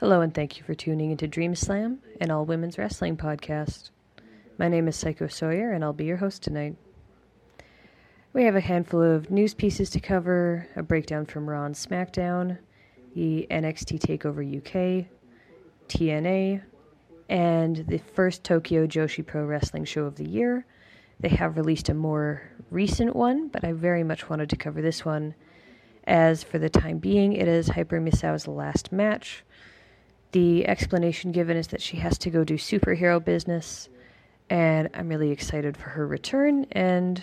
Hello, and thank you for tuning into Dream Slam, an all women's wrestling podcast. My name is Psycho Sawyer, and I'll be your host tonight. We have a handful of news pieces to cover, a breakdown from Raw and SmackDown, the NXT TakeOver UK, TNA, and the first Tokyo Joshi Pro Wrestling show of the year. They have released a more recent one, but I very much wanted to cover this one, as for the time being, it is Hyper Misao's last match the explanation given is that she has to go do superhero business, and I'm really excited for her return and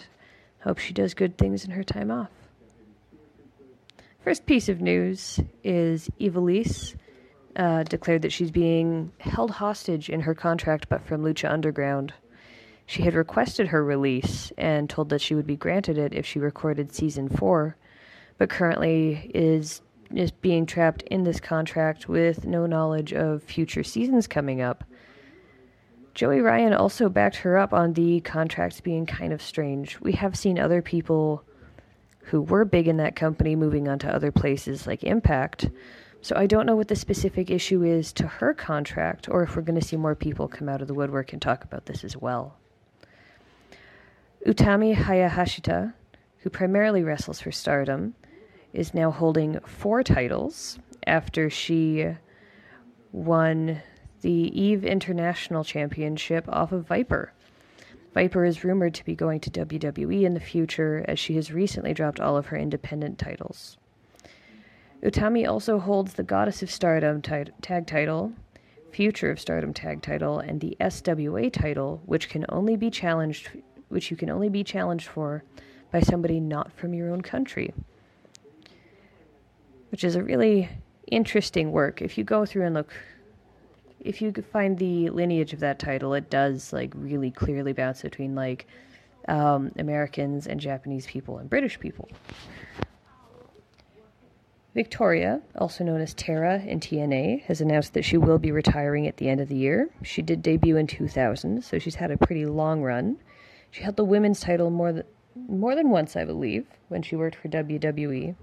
hope she does good things in her time off. First piece of news is Ivelisse uh, declared that she's being held hostage in her contract, but from Lucha Underground. She had requested her release and told that she would be granted it if she recorded season four, but currently is is being trapped in this contract with no knowledge of future seasons coming up. Joey Ryan also backed her up on the contracts being kind of strange. We have seen other people who were big in that company moving on to other places like Impact. So I don't know what the specific issue is to her contract or if we're going to see more people come out of the woodwork and talk about this as well. Utami Hayashishita, who primarily wrestles for Stardom, is now holding four titles after she won the Eve International Championship off of Viper. Viper is rumored to be going to WWE in the future as she has recently dropped all of her independent titles. Utami also holds the Goddess of Stardom tag title, Future of Stardom tag title, and the SWA title, which can only be challenged which you can only be challenged for by somebody not from your own country which is a really interesting work. If you go through and look, if you find the lineage of that title, it does like really clearly bounce between like um, Americans and Japanese people and British people. Victoria, also known as Tara in TNA, has announced that she will be retiring at the end of the year. She did debut in 2000, so she's had a pretty long run. She held the women's title more than more than once, I believe, when she worked for WWE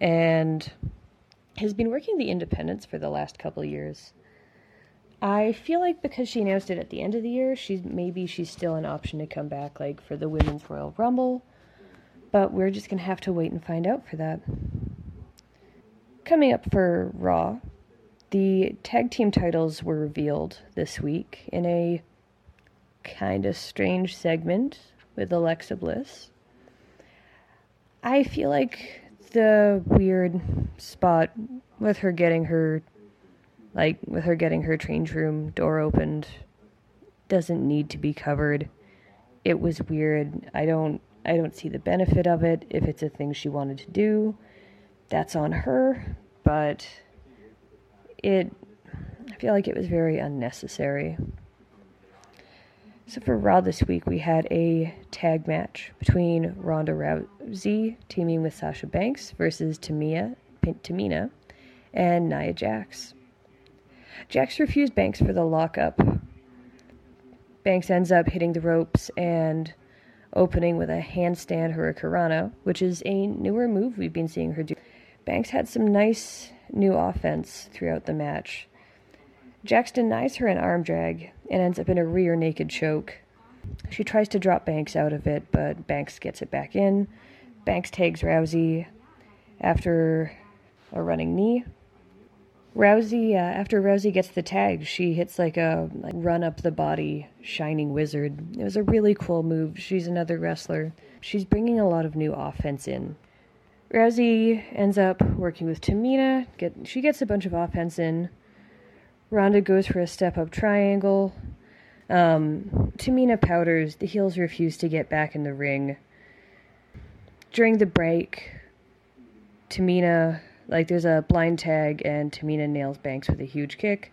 and has been working the independents for the last couple years. I feel like because she announced it at the end of the year, she's maybe she's still an option to come back like for the women's Royal Rumble, but we're just gonna have to wait and find out for that. Coming up for Raw, the tag team titles were revealed this week in a kind of strange segment with Alexa Bliss. I feel like the weird spot with her getting her like with her getting her change room door opened doesn't need to be covered. It was weird. I don't I don't see the benefit of it if it's a thing she wanted to do. That's on her, but it I feel like it was very unnecessary. So for Raw this week, we had a tag match between Ronda Rousey teaming with Sasha Banks versus Tamia, Tamina and Nia Jax. Jax refused Banks for the lockup. Banks ends up hitting the ropes and opening with a handstand hurricanrana, which is a newer move we've been seeing her do. Banks had some nice new offense throughout the match. Jax denies her an arm drag and ends up in a rear naked choke. She tries to drop Banks out of it, but Banks gets it back in. Banks tags Rousey after a running knee. Rousey, uh, after Rousey gets the tag, she hits like a like, run up the body shining wizard. It was a really cool move. She's another wrestler. She's bringing a lot of new offense in. Rousey ends up working with Tamina. Get she gets a bunch of offense in. Ronda goes for a step up triangle. Um, Tamina powders. The heels refuse to get back in the ring. During the break, Tamina, like, there's a blind tag, and Tamina nails Banks with a huge kick.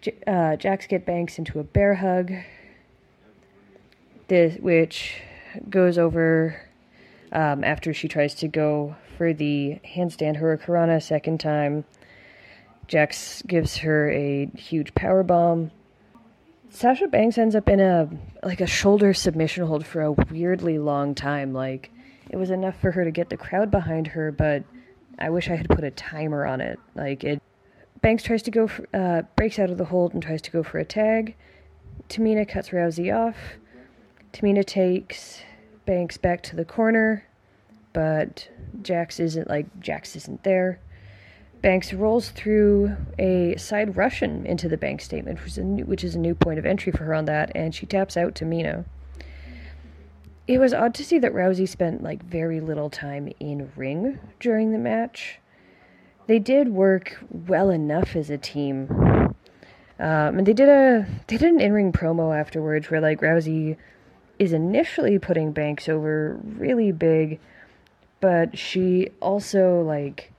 J- uh, Jax get Banks into a bear hug, this, which goes over um, after she tries to go for the handstand hurricanrana a second time. Jax gives her a huge power bomb. Sasha Banks ends up in a like a shoulder submission hold for a weirdly long time. Like it was enough for her to get the crowd behind her, but I wish I had put a timer on it. Like it, Banks tries to go, for, uh, breaks out of the hold and tries to go for a tag. Tamina cuts Rousey off. Tamina takes Banks back to the corner, but Jax isn't like Jax isn't there. Banks rolls through a side Russian into the bank statement, which is, a new, which is a new point of entry for her on that, and she taps out Tamina. It was odd to see that Rousey spent like very little time in ring during the match. They did work well enough as a team, um, and they did a they did an in ring promo afterwards where like Rousey is initially putting Banks over really big, but she also like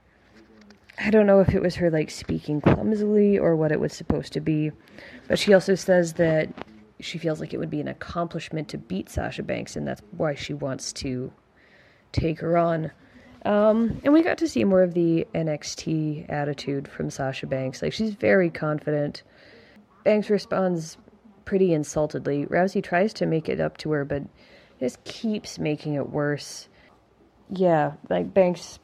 I don't know if it was her like speaking clumsily or what it was supposed to be, but she also says that she feels like it would be an accomplishment to beat Sasha Banks, and that's why she wants to take her on. Um, and we got to see more of the NXT attitude from Sasha Banks. Like, she's very confident. Banks responds pretty insultedly. Rousey tries to make it up to her, but just keeps making it worse. Yeah, like, Banks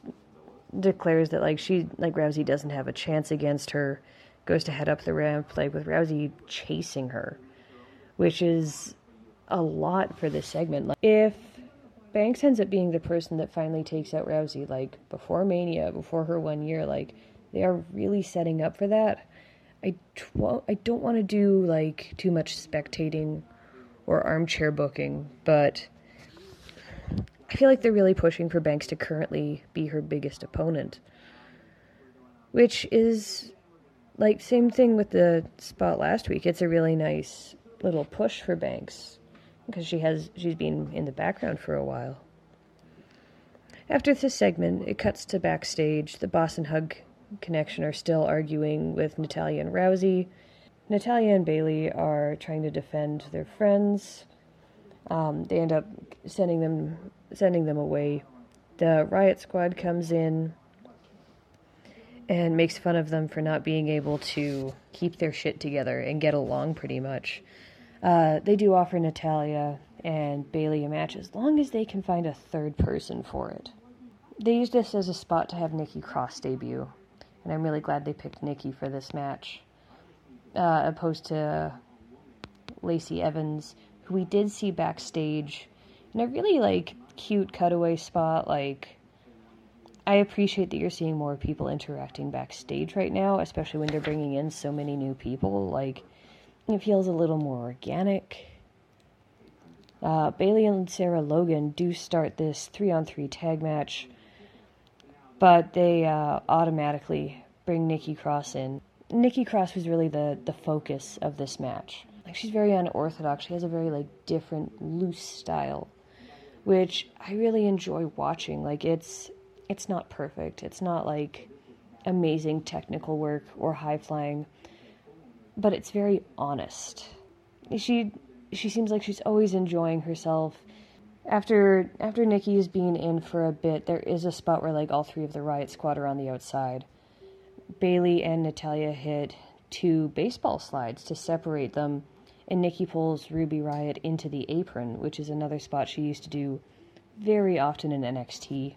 declares that, like, she, like, Rousey doesn't have a chance against her, goes to head up the ramp, like, with Rousey chasing her which is a lot for this segment. Like, if Banks ends up being the person that finally takes out Rousey, like before Mania, before her one year, like they are really setting up for that. I tw- I don't want to do like too much spectating or armchair booking, but I feel like they're really pushing for Banks to currently be her biggest opponent, which is like same thing with the spot last week. It's a really nice little push for Banks because she has she's been in the background for a while. After this segment, it cuts to backstage. The Boss and Hug connection are still arguing with Natalya and Rousey. Natalya and Bayley are trying to defend their friends. Um, they end up sending them sending them away. The Riott Squad comes in and makes fun of them for not being able to keep their shit together and get along pretty much. Uh, they do offer Natalya and Bayley a match as long as they can find a third person for it. They use this as a spot to have Nikki Cross debut, and I'm really glad they picked Nikki for this match, uh, opposed to Lacey Evans, who we did see backstage in a really like cute cutaway spot. Like, I appreciate that you're seeing more people interacting backstage right now, especially when they're bringing in so many new people. Like, it feels a little more organic. Uh, Bayley and Sarah Logan do start this three on three tag match, but they uh, automatically bring Nikki Cross in. Nikki Cross was really the, the focus of this match. Like she's very unorthodox. She has a very like different, loose style, which I really enjoy watching. Like it's it's not perfect. It's not like amazing technical work or high flying but it's very honest. She she seems like she's always enjoying herself. After after Nikki has been in for a bit, there is a spot where like all three of the Riott Squad are on the outside. Bayley and Natalya hit two baseball slides to separate them, and Nikki pulls Ruby Riott into the apron, which is another spot she used to do very often in NXT.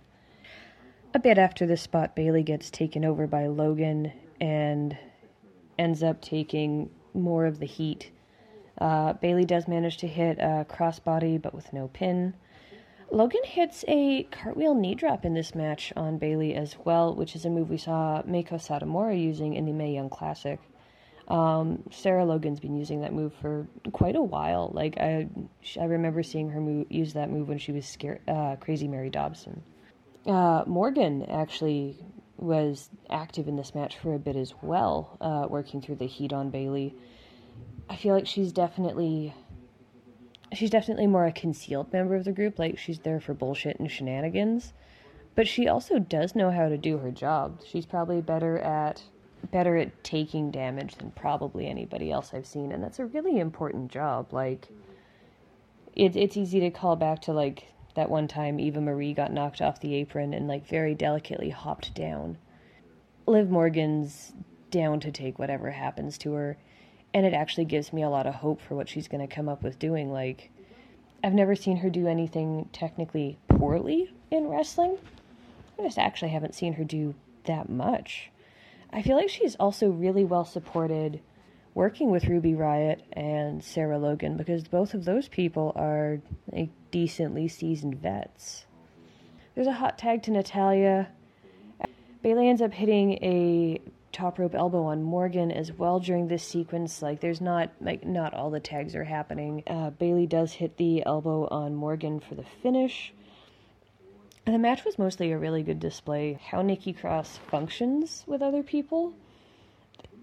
A bit after this spot, Bayley gets taken over by Logan, and ends up taking more of the heat. Uh, Bayley does manage to hit a crossbody, but with no pin. Logan hits a cartwheel knee drop in this match on Bayley as well, which is a move we saw Meiko Satomura using in the Mae Young Classic. Um, Sarah Logan's been using that move for quite a while. Like I, I remember seeing her move, use that move when she was scared, uh, Crazy Mary Dobson. Uh, Morgan actually was active in this match for a bit as well, uh, working through the heat on Bayley. I feel like she's definitely she's definitely more a concealed member of the group, like she's there for bullshit and shenanigans. But she also does know how to do her job. She's probably better at better at taking damage than probably anybody else I've seen, and that's a really important job. Like it, it's easy to call back to like that one time Eva Marie got knocked off the apron and like very delicately hopped down. Liv Morgan's down to take whatever happens to her, and it actually gives me a lot of hope for what she's going to come up with doing. Like, I've never seen her do anything technically poorly in wrestling. I just actually haven't seen her do that much. I feel like she's also really well supported working with Ruby Riott and Sarah Logan because both of those people are like decently seasoned vets. There's a hot tag to Natalya. Bayley ends up hitting a top rope elbow on Morgan as well during this sequence. Like, there's not like not all the tags are happening. Uh, Bayley does hit the elbow on Morgan for the finish. The match was mostly a really good display how Nikki Cross functions with other people,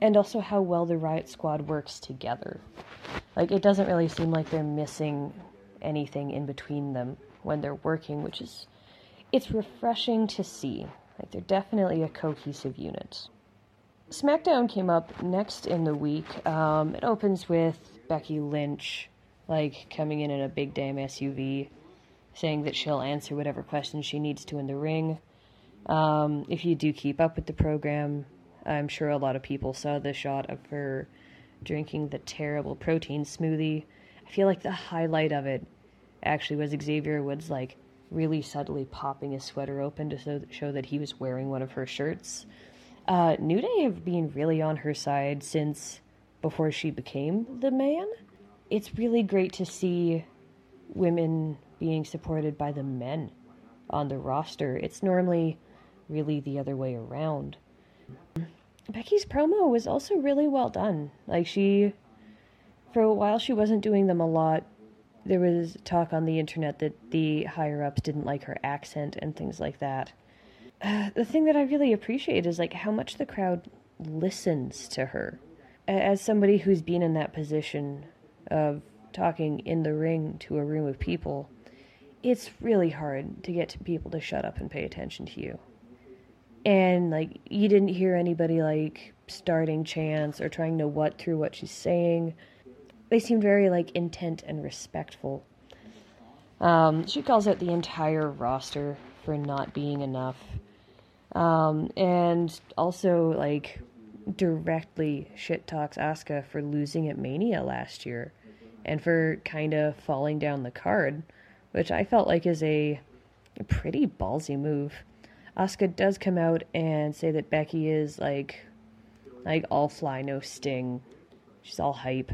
and also how well the Riott Squad works together. Like, it doesn't really seem like they're missing anything in between them when they're working, which is it's refreshing to see. Like, they're definitely a cohesive unit. SmackDown came up next in the week. Um, it opens with Becky Lynch, like coming in in a big damn SUV, saying that she'll answer whatever questions she needs to in the ring. Um, if you do keep up with the program, I'm sure a lot of people saw the shot of her drinking the terrible protein smoothie. I feel like the highlight of it actually was Xavier Woods like really subtly popping his sweater open to show that he was wearing one of her shirts. Uh, New Day have been really on her side since before she became the man. It's really great to see women being supported by the men on the roster. It's normally really the other way around. Becky's promo was also really well done. Like she for a while she wasn't doing them a lot. There was talk on the internet that the higher ups didn't like her accent and things like that. Uh, the thing that I really appreciate is like how much the crowd listens to her. As somebody who's been in that position of talking in the ring to a room of people, it's really hard to get people to shut up and pay attention to you. And like you didn't hear anybody like starting chants or trying to what through what she's saying. They seemed very like intent and respectful. Um, she calls out the entire roster for not being enough um, and also, like, directly shit talks Asuka for losing at Mania last year and for kind of falling down the card, which I felt like is a, pretty ballsy move. Asuka does come out and say that Becky is like like all fly no sting. She's all hype.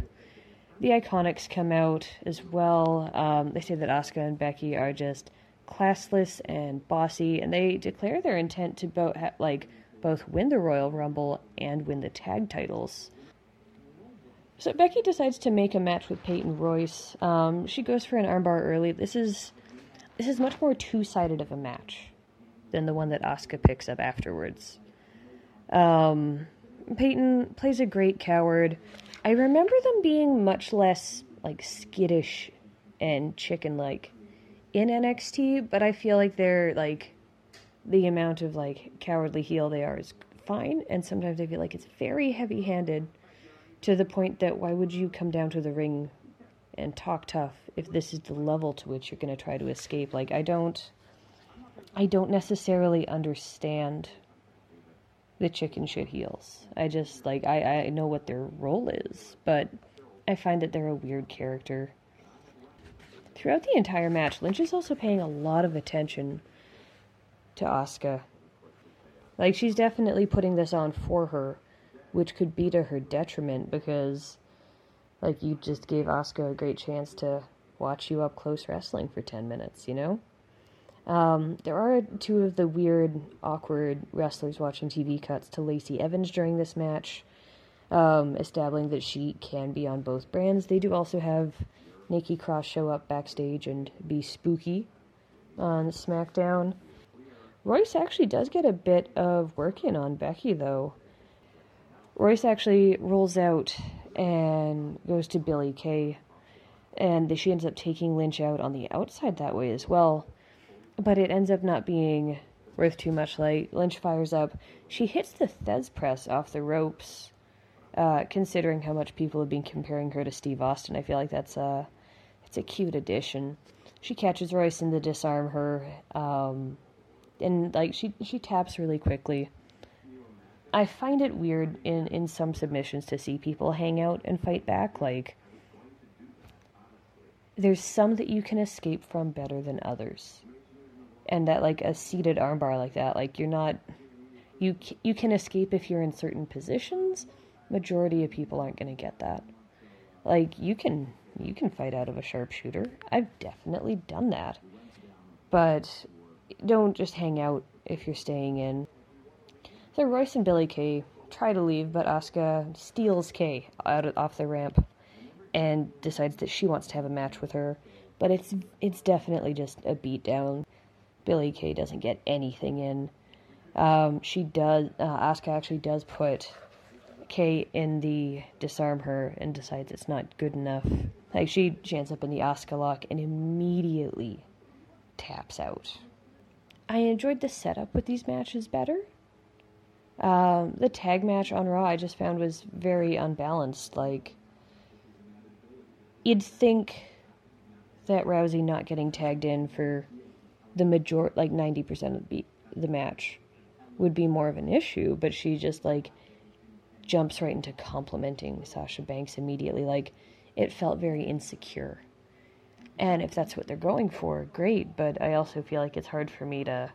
The Iconics come out as well. Um, they say that Asuka and Becky are just classless and bossy, and they declare their intent to both ha- like both win the Royal Rumble and win the tag titles. So Becky decides to make a match with Peyton Royce. Um, she goes for an armbar early. This is this is much more two sided of a match than the one that Asuka picks up afterwards. Um, Peyton plays a great coward. I remember them being much less like skittish and chicken like in NXT, but I feel like they're like the amount of like cowardly heel they are is fine, and sometimes I feel like it's very heavy handed to the point that why would you come down to the ring and talk tough if this is the level to which you're going to try to escape? Like I don't I don't necessarily understand the chicken shit heels. I just like I I know what their role is, but I find that they're a weird character Throughout the entire match, Lynch is also paying a lot of attention to Asuka. Like, she's definitely putting this on for her, which could be to her detriment because, like, you just gave Asuka a great chance to watch you up close wrestling for 10 minutes, you know? Um, there are two of the weird, awkward wrestlers watching TV cuts to Lacey Evans during this match, um, establishing that she can be on both brands. They do also have Nikki Cross show up backstage and be spooky on SmackDown. Royce actually does get a bit of work in on Becky, though. Royce actually rolls out and goes to Billie Kay, and she ends up taking Lynch out on the outside that way as well. But it ends up not being worth too much light. Lynch fires up. She hits the Thesz press off the ropes, uh, considering how much people have been comparing her to Steve Austin. I feel like that's uh, it's a cute addition. She catches Royce in the disarm her, um, and like she she taps really quickly. I find it weird in in some submissions to see people hang out and fight back. Like there's some that you can escape from better than others. and that like a seated armbar like that, like you're not you you can escape if you're in certain positions. Majority of people aren't going to get that. Like you can you can fight out of a sharpshooter. I've definitely done that. But don't just hang out if you're staying in. So Royce and Billie Kay try to leave, but Asuka steals Kay out of, off the ramp and decides that she wants to have a match with her. But it's it's definitely just a beatdown. Billie Kay doesn't get anything in. Um, she does. Uh, Asuka actually does put Kay in the disarm her and decides it's not good enough. Like she, she up in the Asuka lock and immediately taps out. I enjoyed the setup with these matches better. Um, the tag match on Raw I just found was very unbalanced. Like, you'd think that Rousey not getting tagged in for the major like 90% of the, the match would be more of an issue, but she just like jumps right into complimenting Sasha Banks immediately. Like, it felt very insecure. And if that's what they're going for, great. But I also feel like it's hard for me to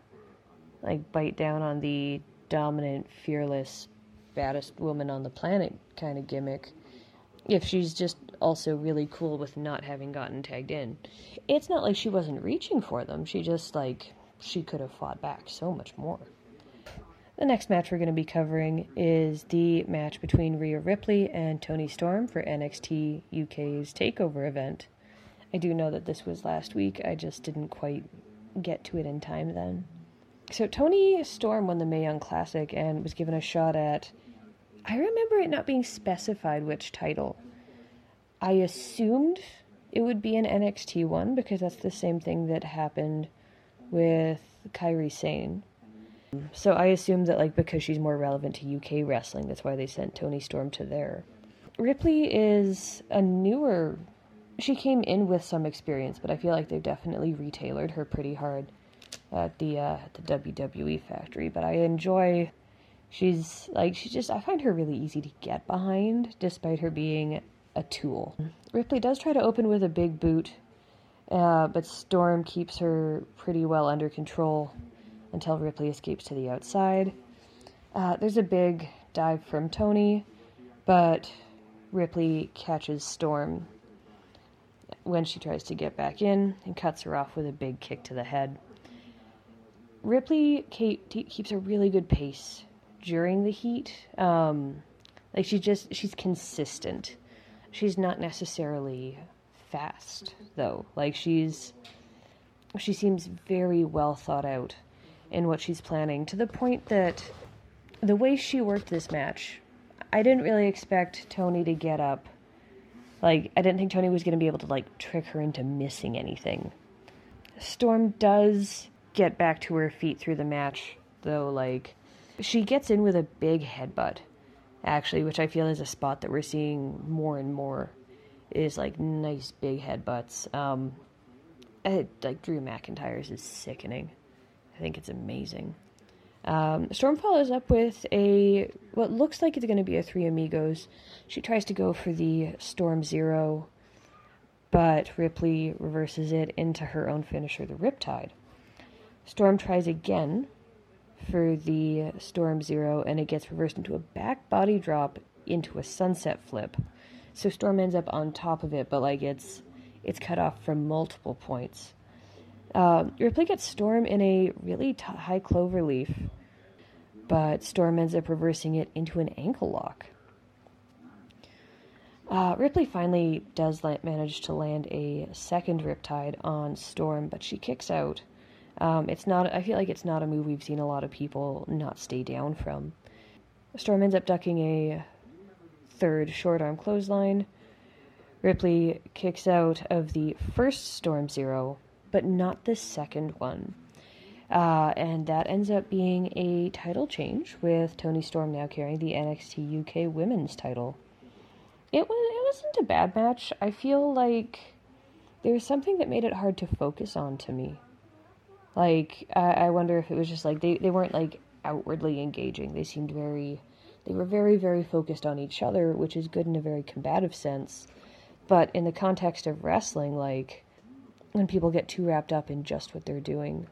like bite down on the dominant, fearless, baddest woman on the planet kind of gimmick if she's just also really cool with not having gotten tagged in. It's not like she wasn't reaching for them. She just like she could have fought back so much more. The next match we're going to be covering is the match between Rhea Ripley and Toni Storm for NXT UK's TakeOver event. I do know that this was last week, I just didn't quite get to it in time then. So, Toni Storm won the Mae Young Classic and was given a shot at. I remember it not being specified which title. I assumed it would be an NXT one because that's the same thing that happened with Kairi Sane so I assume that like because she's more relevant to UK wrestling, that's why they sent Toni Storm to there. Ripley is a newer. She came in with some experience, but I feel like they've definitely retailored her pretty hard at the uh, the WWE factory. But I enjoy. She's like she just. I find her really easy to get behind, despite her being a tool. Ripley does try to open with a big boot, uh, but Storm keeps her pretty well under control until Ripley escapes to the outside. Uh, there's a big dive from Toni, but Ripley catches Storm when she tries to get back in and cuts her off with a big kick to the head. Ripley Kate keeps a really good pace during the heat. Um, like she just she's consistent. She's not necessarily fast though. Like she's she seems very well thought out in what she's planning to the point that the way she worked this match, I didn't really expect Toni to get up. Like, I didn't think Toni was going to be able to, like, trick her into missing anything. Storm does get back to her feet through the match, though, like, she gets in with a big headbutt, actually, which I feel is a spot that we're seeing more and more, is, like, nice big headbutts. Um, it, like, Drew McIntyre's is sickening. I think it's amazing. Um, Storm follows up with a what looks like it's going to be a Three Amigos. She tries to go for the Storm Zero, but Ripley reverses it into her own finisher, the Riptide. Storm tries again for the Storm Zero, and it gets reversed into a back body drop into a sunset flip. So Storm ends up on top of it, but like it's it's cut off from multiple points. Uh, Ripley gets Storm in a really t- high clover leaf, but Storm ends up reversing it into an ankle lock. Uh, Ripley finally does manage to land a second Riptide on Storm, but she kicks out. Um, it's not. I feel like it's not a move we've seen a lot of people not stay down from. Storm ends up ducking a third short arm clothesline. Ripley kicks out of the first Storm Zero, but not the second one. Uh, and that ends up being a title change with Toni Storm now carrying the NXT UK Women's title. It was it wasn't a bad match. I feel like there was something that made it hard to focus on to me. Like I, I wonder if it was just like they, they weren't like outwardly engaging. They seemed very they were very very focused on each other, which is good in a very combative sense. But in the context of wrestling, like when people get too wrapped up in just what they're doing.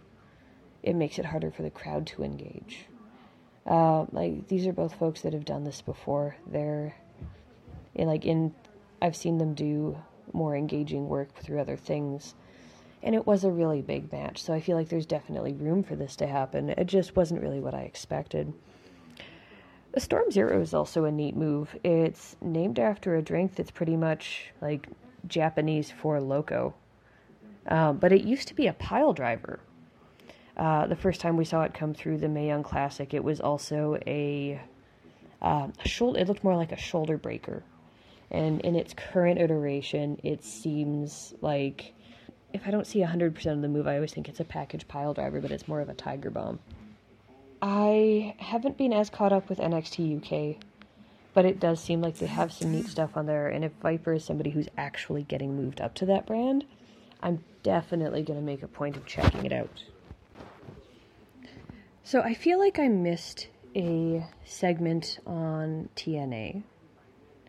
it makes it harder for the crowd to engage. Uh, like these are both folks that have done this before. They're in like in I've seen them do more engaging work through other things. And it was a really big match, so I feel like there's definitely room for this to happen. It just wasn't really what I expected. The Storm Zero is also a neat move. It's named after a drink that's pretty much like Japanese for loco, Uh, but it used to be a pile driver. Uh, the first time we saw it come through the Mae Young Classic, it was also a, uh, a shoulder. It looked more like a shoulder breaker, and in its current iteration, it seems like if I don't see 100% of the move, I always think it's a package pile driver, but it's more of a Tiger Bomb. I haven't been as caught up with NXT UK, but it does seem like they have some neat stuff on there. And if Viper is somebody who's actually getting moved up to that brand, I'm definitely going to make a point of checking it out. So I feel like I missed a segment on TNA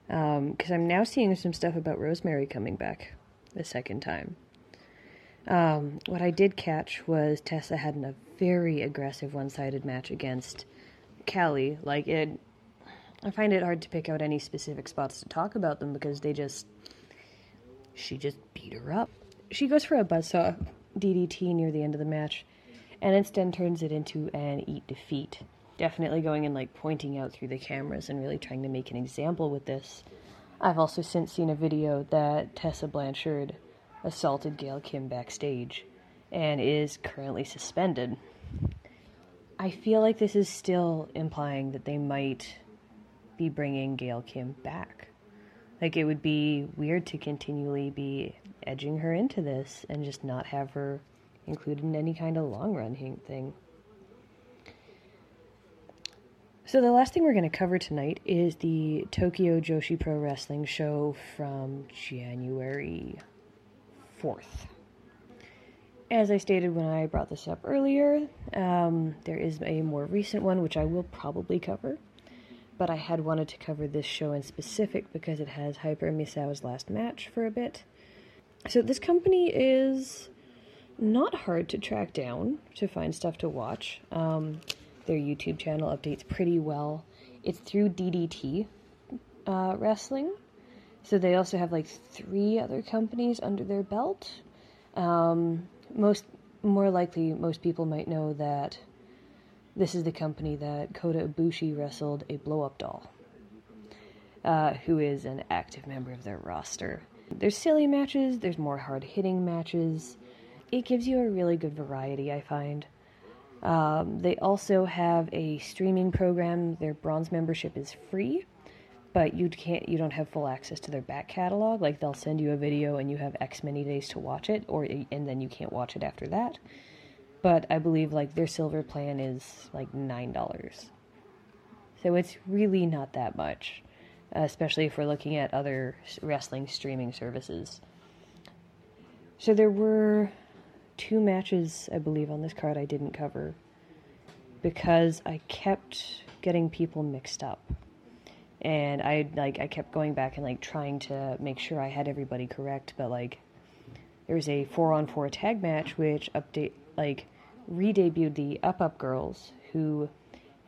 because um, I'm now seeing some stuff about Rosemary coming back the second time. Um, what I did catch was Tessa had a very aggressive one-sided match against Callie. Like it, I find it hard to pick out any specific spots to talk about them because they just, she just beat her up. She goes for a buzzsaw DDT near the end of the match, and instead turns it into an eat defeat. Definitely going and like pointing out through the cameras and really trying to make an example with this. I've also since seen a video that Tessa Blanchard assaulted Gail Kim backstage and is currently suspended. I feel like this is still implying that they might be bringing Gail Kim back. Like, it would be weird to continually be edging her into this and just not have her included in any kind of long run thing. So, the last thing we're going to cover tonight is the Tokyo Joshi Pro Wrestling show from January 4th. As I stated when I brought this up earlier, um, there is a more recent one which I will probably cover, but I had wanted to cover this show in specific because it has Hyper Misao's last match for a bit. So, this company is not hard to track down to find stuff to watch. Um, their YouTube channel updates pretty well. It's through DDT uh, Wrestling, so they also have like three other companies under their belt. Um, most more likely, most people might know that this is the company that Kota Ibushi wrestled a blow up doll, uh, who is an active member of their roster. There's silly matches, there's more hard hitting matches. It gives you a really good variety, I find. Um, they also have a streaming program. Their bronze membership is free, but you can't you don't have full access to their back catalog. Like they'll send you a video and you have x many days to watch it or and then you can't watch it after that. But i believe like their silver plan is like nine dollars. So it's really not that much especially if we're looking at other wrestling streaming services. So there were two matches i believe on this card i didn't cover because i kept getting people mixed up and I like I kept going back and like trying to make sure I had everybody correct, but like there was a four on four tag match which update like re-debuted the Up Up Girls who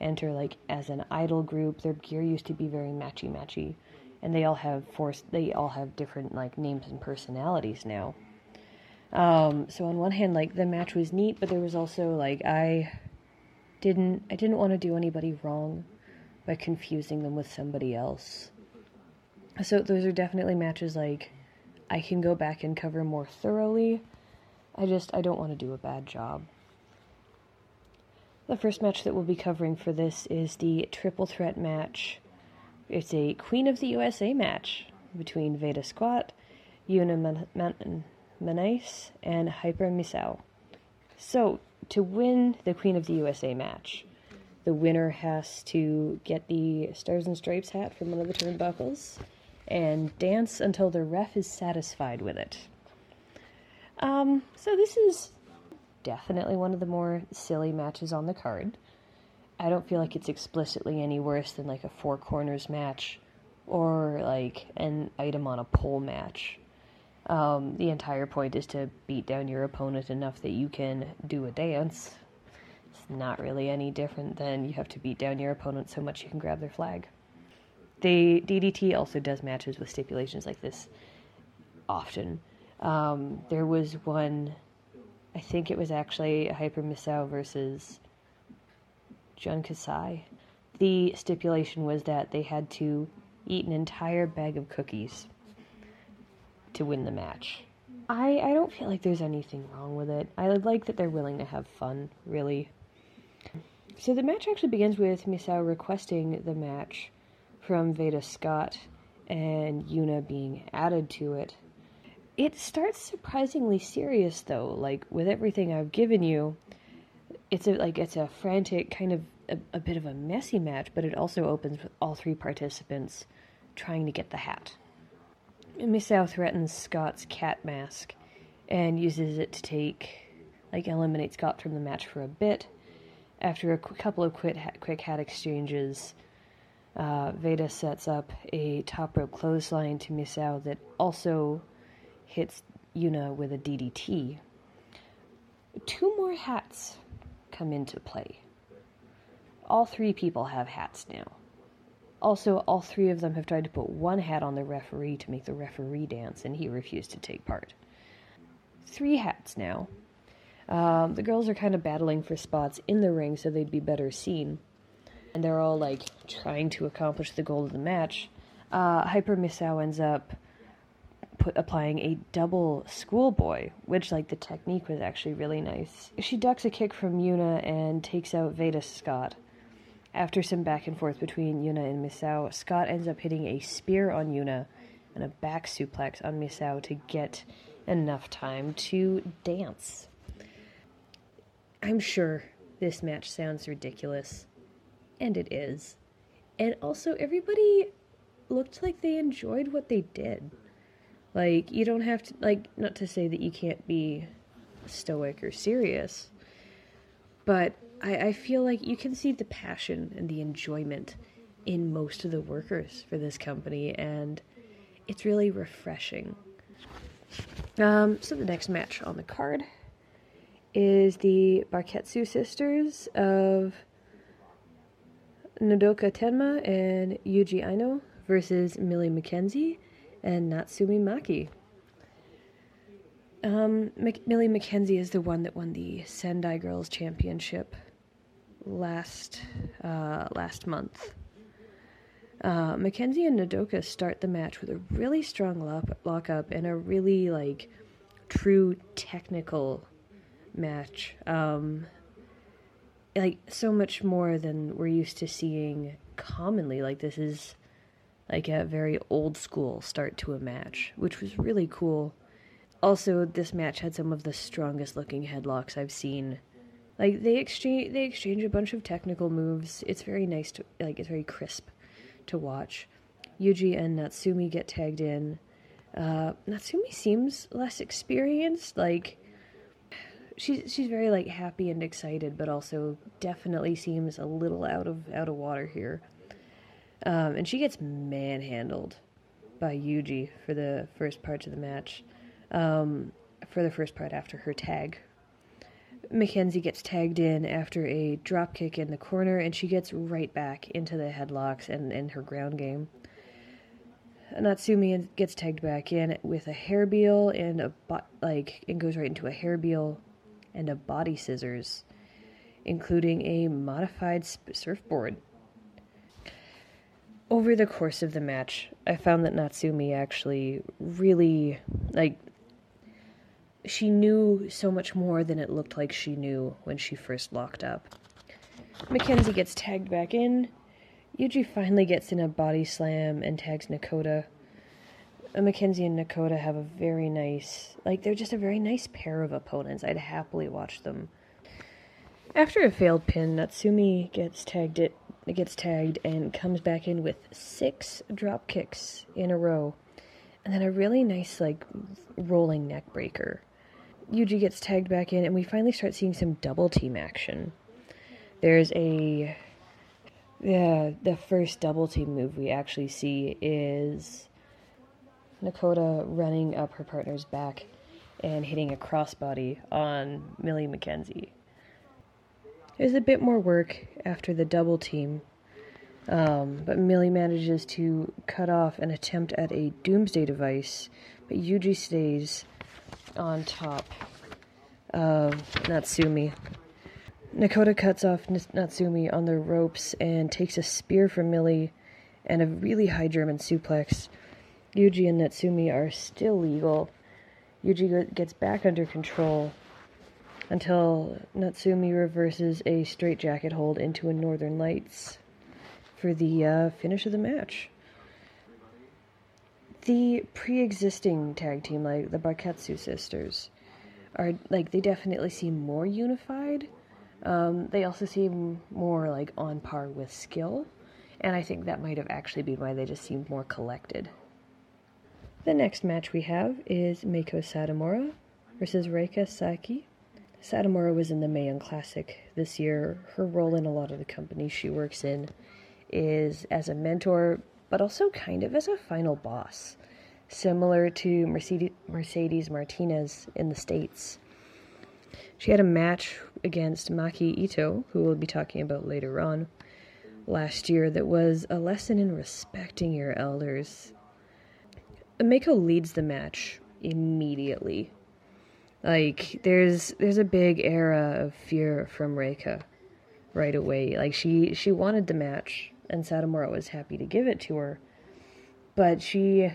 enter like as an idol group. Their gear used to be very matchy matchy, and they all have force. They all have different like names and personalities now. Um, so on one hand, like the match was neat, but there was also like I didn't I didn't want to do anybody wrong by confusing them with somebody else. So those are definitely matches like I can go back and cover more thoroughly. I just I don't want to do a bad job. The first match that we'll be covering for this is the triple threat match. It's a Queen of the USA match between Veda Scott, Yuna Manase, and Hyper Misao. So, to win the Queen of the USA match, the winner has to get the Stars and Stripes hat from one of the turnbuckles and dance until the ref is satisfied with it. Um, so this is definitely one of the more silly matches on the card. I don't feel like it's explicitly any worse than like a four corners match or like an item on a pole match. Um, the entire point is to beat down your opponent enough that you can do a dance It's not really any different than you have to beat down your opponent so much you can grab their flag. The DDT also does matches with stipulations like this often. Um, there was one, I think it was actually Hyper Misao versus Jun Kasai. The stipulation was that they had to eat an entire bag of cookies to win the match. I, I don't feel like there's anything wrong with it. I like that they're willing to have fun, really. So the match actually begins with Misao requesting the match from Veda Scott and Yuna being added to it. It starts surprisingly serious though, like with everything I've given you. It's a like it's a frantic kind of a, a bit of a messy match, but it also opens with all three participants trying to get the hat. Misao threatens Scott's cat mask and uses it to take, like, eliminate Scott from the match for a bit. After a couple of quick, quick hat exchanges, uh, Veda sets up a top rope clothesline to Misao that also hits Yuna with a DDT. Two more hats come into play. All three people have hats now. Also, all three of them have tried to put one hat on the referee to make the referee dance, and he refused to take part. Three hats now. Um, the girls are kind of battling for spots in the ring so they'd be better seen. And they're all like trying to accomplish the goal of the match. Uh, Hyper Misao ends up put, applying a double schoolboy, which, like, the technique was actually really nice. She ducks a kick from Yuna and takes out Veda Scott. After some back and forth between Yuna and Misao, Scott ends up hitting a spear on Yuna and a back suplex on Misao to get enough time to dance. I'm sure this match sounds ridiculous, and it is. And also, everybody looked like they enjoyed what they did. Like, you don't have to, like, not to say that you can't be stoic or serious, but I, I feel like you can see the passion and the enjoyment in most of the workers for this company, and it's really refreshing. Um, so the next match on the card is the Bakuretsu sisters of Nodoka Tenma and Yuki Aino versus Millie McKenzie and Natsumi Maki. Um, Millie McKenzie is the one that won the Sendai Girls Championship last uh, last month. Uh, McKenzie and Nodoka start the match with a really strong lock- lockup and a really like true technical match. Um, like so much more than we're used to seeing commonly. Like this is like a very old school start to a match, which was really cool. Also, this match had some of the strongest looking headlocks I've seen like they exchange they exchange a bunch of technical moves. It's very nice to like it's very crisp to watch. Yuki and Natsumi get tagged in. Uh, Natsumi seems less experienced. Like she's she's very like happy and excited, but also definitely seems a little out of out of water here. Um, and she gets manhandled by Yuki for the first part of the match. Um, for the first part after her tag McKenzie gets tagged in after a drop kick in the corner, and she gets right back into the headlocks and in her ground game. Natsumi gets tagged back in with a hairbeal and a bo- like and goes right into a hairbeal and a body scissors, including a modified surfboard. Over the course of the match, I found that Natsumi actually really like she knew so much more than it looked like she knew when she first locked up. McKenzie gets tagged back in. Yuki finally gets in a body slam and tags Nodoka. McKenzie and Nodoka have a very nice, like, they're just a very nice pair of opponents. I'd happily watch them. After a failed pin, Natsumi gets tagged it gets tagged and comes back in with six drop kicks in a row. And then a really nice like rolling neck breaker. Yuki gets tagged back in, and we finally start seeing some double team action. There's a. Yeah, the first double team move we actually see is Nodoka running up her partner's back and hitting a crossbody on Millie McKenzie. There's a bit more work after the double team, um, but Millie manages to cut off an attempt at a doomsday device, but Yuki stays on top of Natsumi. Nodoka cuts off Natsumi on the ropes and takes a spear from Millie and a really high German suplex. Yuki and Natsumi are still legal. Yuki gets back under control until Natsumi reverses a straitjacket hold into a Northern Lights for the uh, finish of the match. The pre-existing tag team, like the Bakuretsu sisters, are like they definitely seem more unified. Um, they also seem more like on par with skill, and I think that might have actually been why they just seemed more collected. The next match we have is Meiko Satomura versus Reika Saki. Satomura was in the Mae Young Classic this year. Her role in a lot of the companies she works in is as a mentor, but also kind of as a final boss, similar to Mercedes, Mercedes Martinez in the States. She had a match against Maki Ito, who we'll be talking about later on, last year, that was a lesson in respecting your elders. Meiko leads the match immediately. Like there's there's a big era of fear from Reika right away. Like she she wanted the match and Satomura was happy to give it to her. But she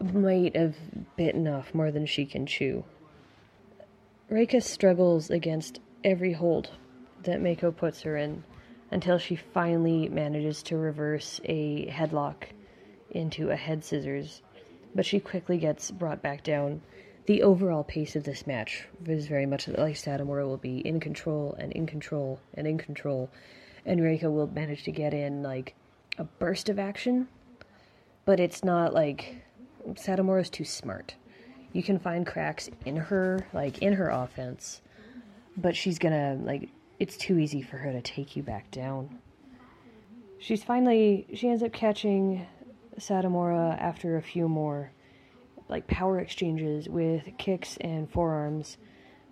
might have bitten off more than she can chew. Reika struggles against every hold that Meiko puts her in until she finally manages to reverse a headlock into a head scissors, but she quickly gets brought back down. The overall pace of this match is very much like Satomura will be in control and in control and in control and Reika will manage to get in like a burst of action, but it's not like Satomura is too smart. You can find cracks in her, like in her offense, but she's gonna like it's too easy for her to take you back down. She's finally she ends up catching Satomura after a few more like power exchanges with kicks and forearms,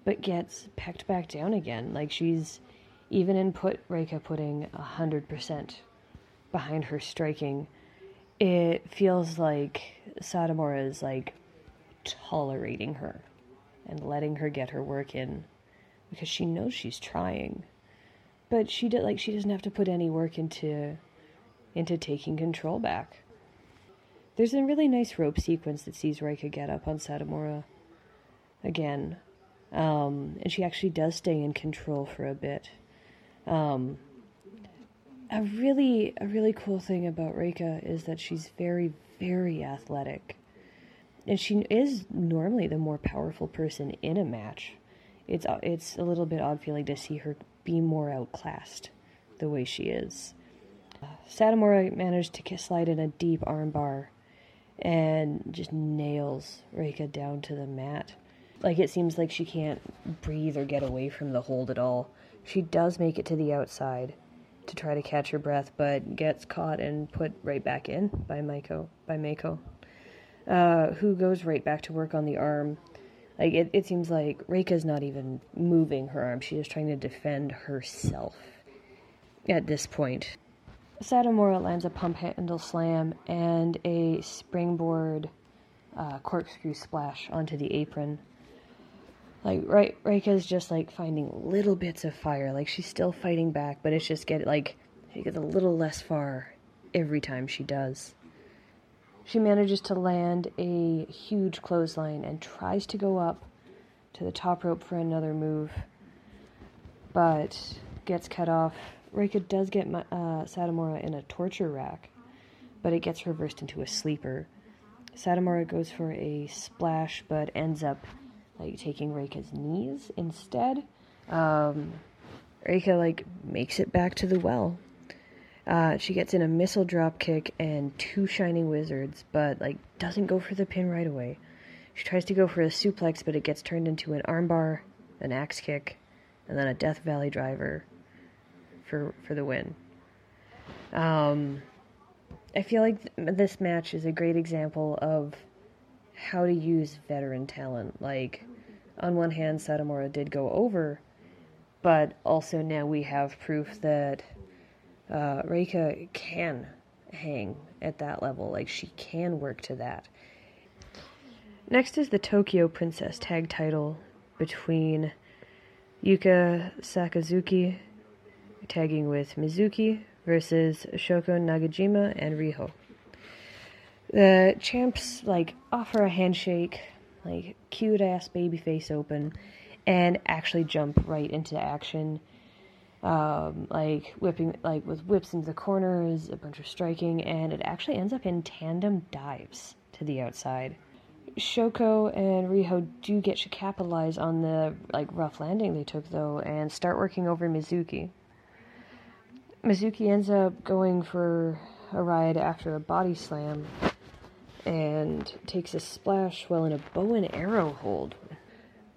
but gets pecked back down again. Like she's even in put Reika putting a hundred percent behind her striking, it feels like Satomura is like tolerating her and letting her get her work in because she knows she's trying. But she did like she doesn't have to put any work into into taking control back. There's a really nice rope sequence that sees Reika get up on Satomura again. Um, and she actually does stay in control for a bit. Um, a really a really cool thing about Reika is that she's very very athletic, and she is normally the more powerful person in a match. It's it's a little bit odd feeling to see her be more outclassed, the way she is. Uh, Satomura managed to slide in a deep armbar, and just nails Reika down to the mat. Like it seems like she can't breathe or get away from the hold at all. She does make it to the outside to try to catch her breath, but gets caught and put right back in by Maiko, by Meiko, uh, who goes right back to work on the arm. Like it, it seems like Reika's not even moving her arm; she's just trying to defend herself. At this point, Satomura lands a pump handle slam and a springboard uh, corkscrew splash onto the apron. Like right, Reika's just like finding little bits of fire. Like she's still fighting back, but it's just get like she gets a little less far every time she does. She manages to land a huge clothesline and tries to go up to the top rope for another move, but gets cut off. Reika does get uh, Satomura in a torture rack, but it gets reversed into a sleeper. Satomura goes for a splash, but ends up like taking Reika's knees instead. Um, Reika like makes it back to the well. Uh, she gets in a missile drop kick and two shining wizards, but like doesn't go for the pin right away. She tries to go for a suplex, but it gets turned into an armbar, an axe kick, and then a Death Valley driver for for the win. Um, I feel like th- this match is a great example of how to use veteran talent. Like, on one hand, Satomura did go over but also now we have proof that uh, Reika can hang at that level. Like she can work to that. Next is the Tokyo Princess tag title between Yuka Sakazuki tagging with Mizuki versus Shoko Nakajima and Riho. The champs like offer a handshake, like cute ass baby face open, and actually jump right into action. Um, like whipping, like with whips into the corners, a bunch of striking, and it actually ends up in tandem dives to the outside. Shoko and Riho do get to capitalize on the like rough landing they took though, and start working over Mizuki. Mizuki ends up going for a ride after a body slam, and takes a splash while in a bow and arrow hold.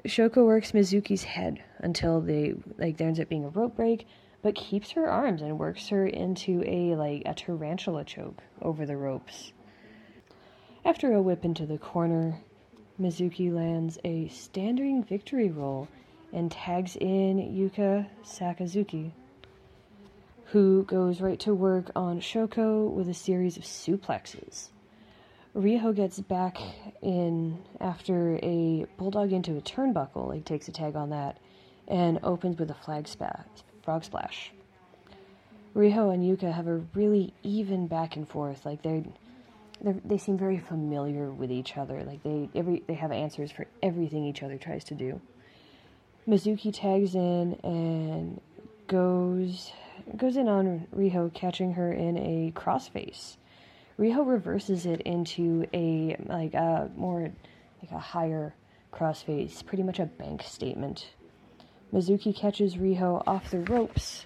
Shoko works Mizuki's head until they like there ends up being a rope break, but keeps her arms and works her into a like a tarantula choke over the ropes. After a whip into the corner, Mizuki lands a standing victory roll and tags in Yuka Sakazuki, who goes right to work on Shoko with a series of suplexes. Riho gets back in after a bulldog into a turnbuckle, like takes a tag on that, and opens with a flag spat, frog splash. Riho and Yuka have a really even back and forth, like they they seem very familiar with each other. Like they every they have answers for everything each other tries to do. Mizuki tags in and goes goes in on Riho, catching her in a crossface. Riho reverses it into a like a more like a higher crossface, pretty much a bank statement. Mizuki catches Riho off the ropes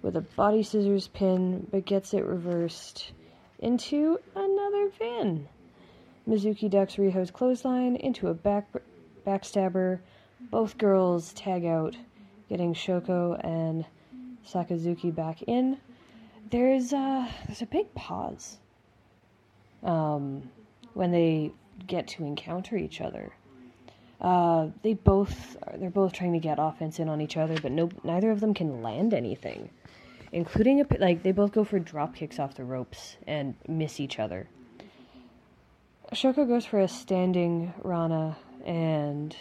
with a body scissors pin, but gets it reversed into another pin. Mizuki ducks Riho's clothesline into a back backstabber. Both girls tag out, getting Shoko and Sakazuki back in. There's a there's a big pause um, when they get to encounter each other. Uh, they both they're both trying to get offense in on each other, but no neither of them can land anything, including a like they both go for drop kicks off the ropes and miss each other. Shoko goes for a standing Rana and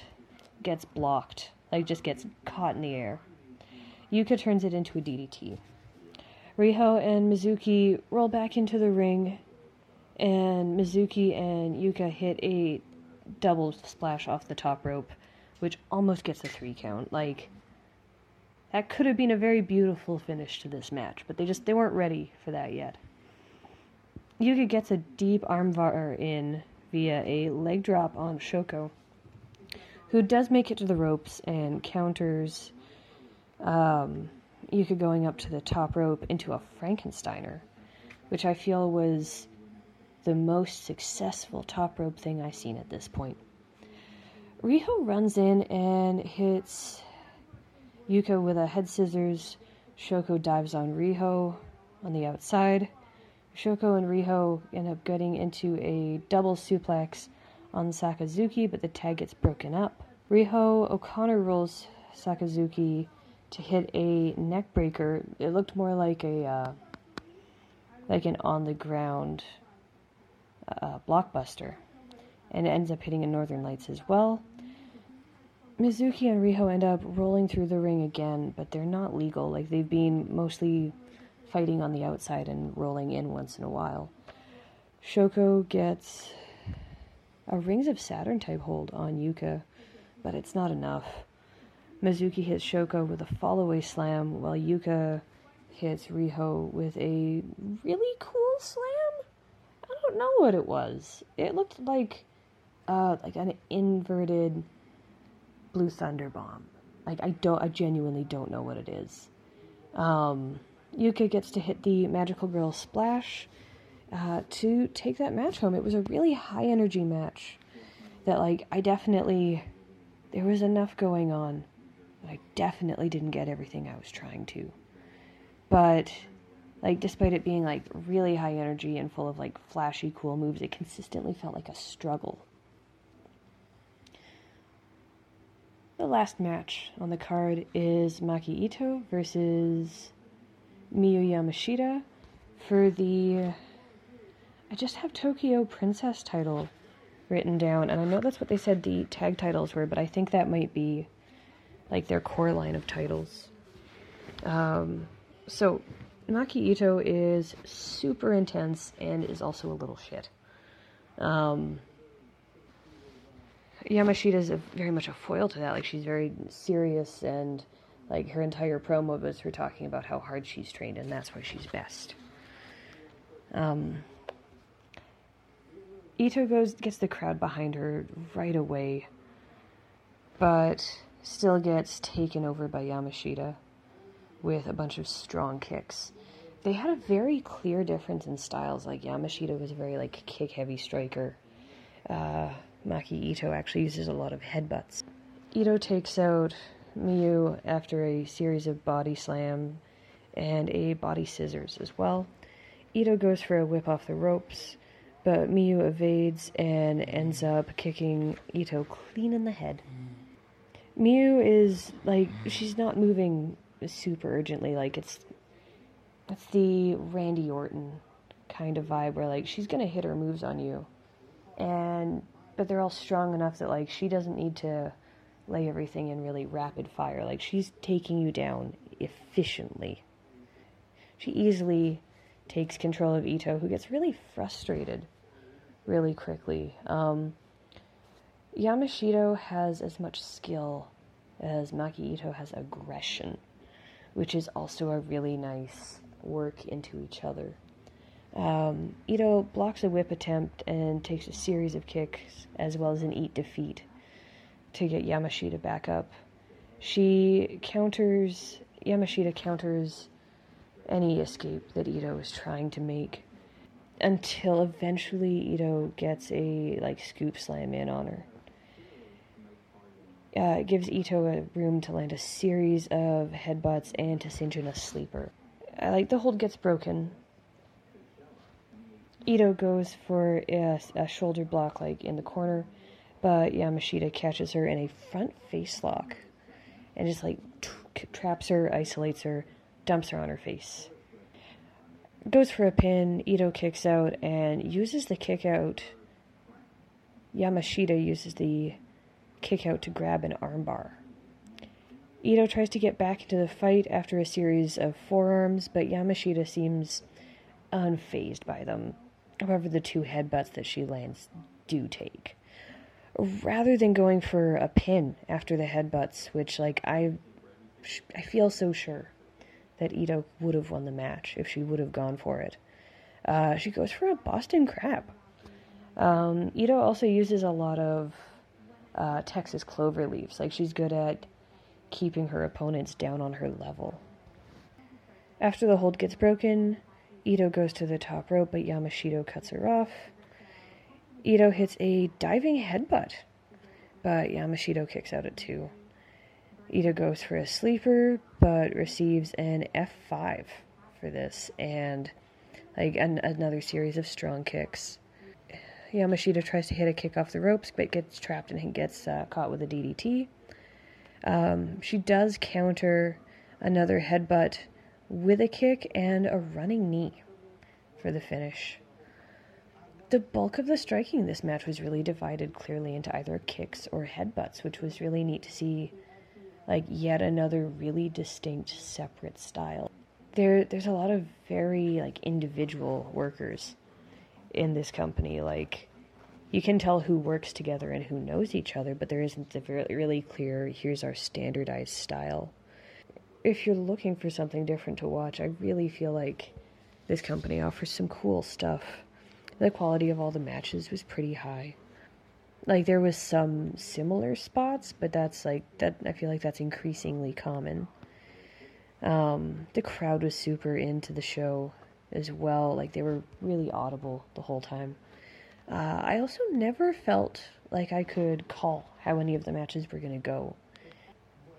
gets blocked, like just gets caught in the air. Yuka turns it into a DDT. Riho and Mizuki roll back into the ring and Mizuki and Yuka hit a double splash off the top rope, which almost gets a three count. Like that could have been a very beautiful finish to this match, but they just they weren't ready for that yet. Yuka gets a deep armbar in via a leg drop on Shoko, who does make it to the ropes and counters um, Yuka going up to the top rope into a Frankensteiner, which I feel was the most successful top rope thing I've seen at this point. Riho runs in and hits Yuka with a head scissors. Shoko dives on Riho on the outside. Shoko and Riho end up getting into a double suplex on Sakazuki, but the tag gets broken up. Riho O'Connor rolls Sakazuki to hit a neck breaker. It looked more like a uh, like an on the ground uh, blockbuster, and it ends up hitting a Northern Lights as well. Mizuki and Riho end up rolling through the ring again, but they're not legal. Like they've been mostly fighting on the outside and rolling in once in a while. Shoko gets a Rings of Saturn type hold on Yuka, but it's not enough. Mizuki hits Shoko with a fallaway slam, while Yuka hits Riho with a really cool slam I don't know what it was. It looked like uh, like an inverted blue thunder bomb. Like I don't, I genuinely don't know what it is. Um, Yuka gets to hit the magical girl splash uh, to take that match home. It was a really high energy match that like I definitely there was enough going on. I definitely didn't get everything I was trying to. But like, despite it being like really high energy and full of like flashy, cool moves, it consistently felt like a struggle. The last match on the card is Maki Ito versus Miyu Yamashita for the. I just have Tokyo Princess title written down, and I know that's what they said the tag titles were, but I think that might be like their core line of titles. Um, so, Maki Ito is super intense and is also a little shit. Um, Yamashita is very much a foil to that. Like she's very serious and like her entire promo was her talking about how hard she's trained and that's why she's best. Um, Ito goes gets the crowd behind her right away, but still gets taken over by Yamashita with a bunch of strong kicks. They had a very clear difference in styles. Like Yamashita was a very like kick heavy striker. Uh, Maki Ito actually uses a lot of headbutts. Ito takes out Miyu after a series of body slam and a body scissors as well. Ito goes for a whip off the ropes, but Miyu evades and ends up kicking Ito clean in the head. Miyu is like she's not moving super urgently, like it's it's the Randy Orton kind of vibe where like she's gonna hit her moves on you. And but they're all strong enough that like she doesn't need to lay everything in really rapid fire. Like she's taking you down efficiently. She easily takes control of Ito, who gets really frustrated really quickly. Um, Yamashita has as much skill as Maki Ito has aggression, which is also a really nice work into each other. Um, Ito blocks a whip attempt and takes a series of kicks as well as an eat defeat to get Yamashita back up. She counters, Yamashita counters any escape that Ito is trying to make until eventually Ito gets a like scoop slam in on her. Uh, gives Ito a room to land a series of headbutts and to cinch in a sleeper. I like the hold gets broken. Ito goes for a, a shoulder block like in the corner, but Yamashita catches her in a front face lock and just like t- traps her, isolates her, dumps her on her face. Goes for a pin, Ito kicks out and uses the kick out. Yamashita uses the kick out to grab an armbar. Ito tries to get back into the fight after a series of forearms, but Yamashita seems unfazed by them. However, the two headbutts that she lands do take. Rather than going for a pin after the headbutts, which, like, I, I feel so sure that Ito would have won the match if she would have gone for it. Uh, she goes for a Boston Crab. Um, Ito also uses a lot of uh, Texas clover leaves. Like, she's good at keeping her opponents down on her level. After the hold gets broken, Ito goes to the top rope, but Yamashita cuts her off. Ito hits a diving headbutt, but Yamashita kicks out at two. Ito goes for a sleeper, but receives an F5 for this, and like an- another series of strong kicks. Yamashita tries to hit a kick off the ropes, but gets trapped and gets uh, caught with a DDT. Um, she does counter another headbutt with a kick and a running knee for the finish. The bulk of the striking in this match was really divided clearly into either kicks or headbutts, which was really neat to see like yet another really distinct separate style. There there's a lot of very like individual workers in this company like you can tell who works together and who knows each other, but there isn't a really clear, here's our standardized style. If you're looking for something different to watch, I really feel like this company offers some cool stuff. The quality of all the matches was pretty high. Like there was some similar spots, but that's like that I feel like that's increasingly common. Um, the crowd was super into the show as well. Like they were really audible the whole time. Uh, I also never felt like I could call how any of the matches were going to go.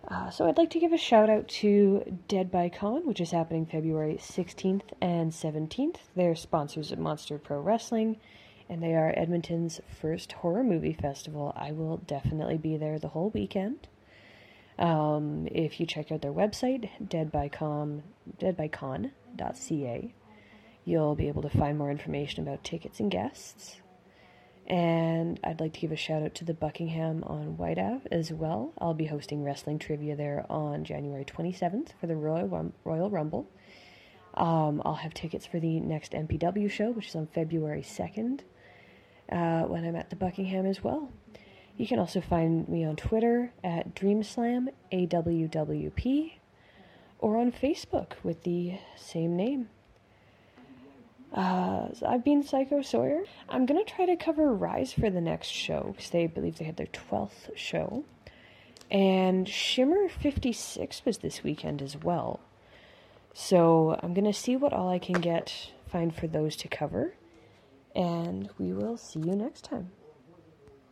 Uh, so I'd like to give a shout out to Dead by Con, which is happening February 16th and 17th. They're sponsors of Monster Pro Wrestling, and they are Edmonton's first horror movie festival. I will definitely be there the whole weekend. Um, if you check out their website, deadbycom, deadbycon.ca, you'll be able to find more information about tickets and guests. And I'd like to give a shout out to the Buckingham on Whyte Ave as well. I'll be hosting wrestling trivia there on January 27th for the Royal, Royal Rumble. Um, I'll have tickets for the next MPW show, which is on February 2nd, uh, when I'm at the Buckingham as well. You can also find me on Twitter at DreamSlamAWWP or on Facebook with the same name. Uh, I've been Psycho Sawyer. I'm gonna try to cover Rise for the next show because they believe they had their 12th show. And Shimmer 56 was this weekend as well. So I'm gonna see what all I can get, find for those to cover. And we will see you next time.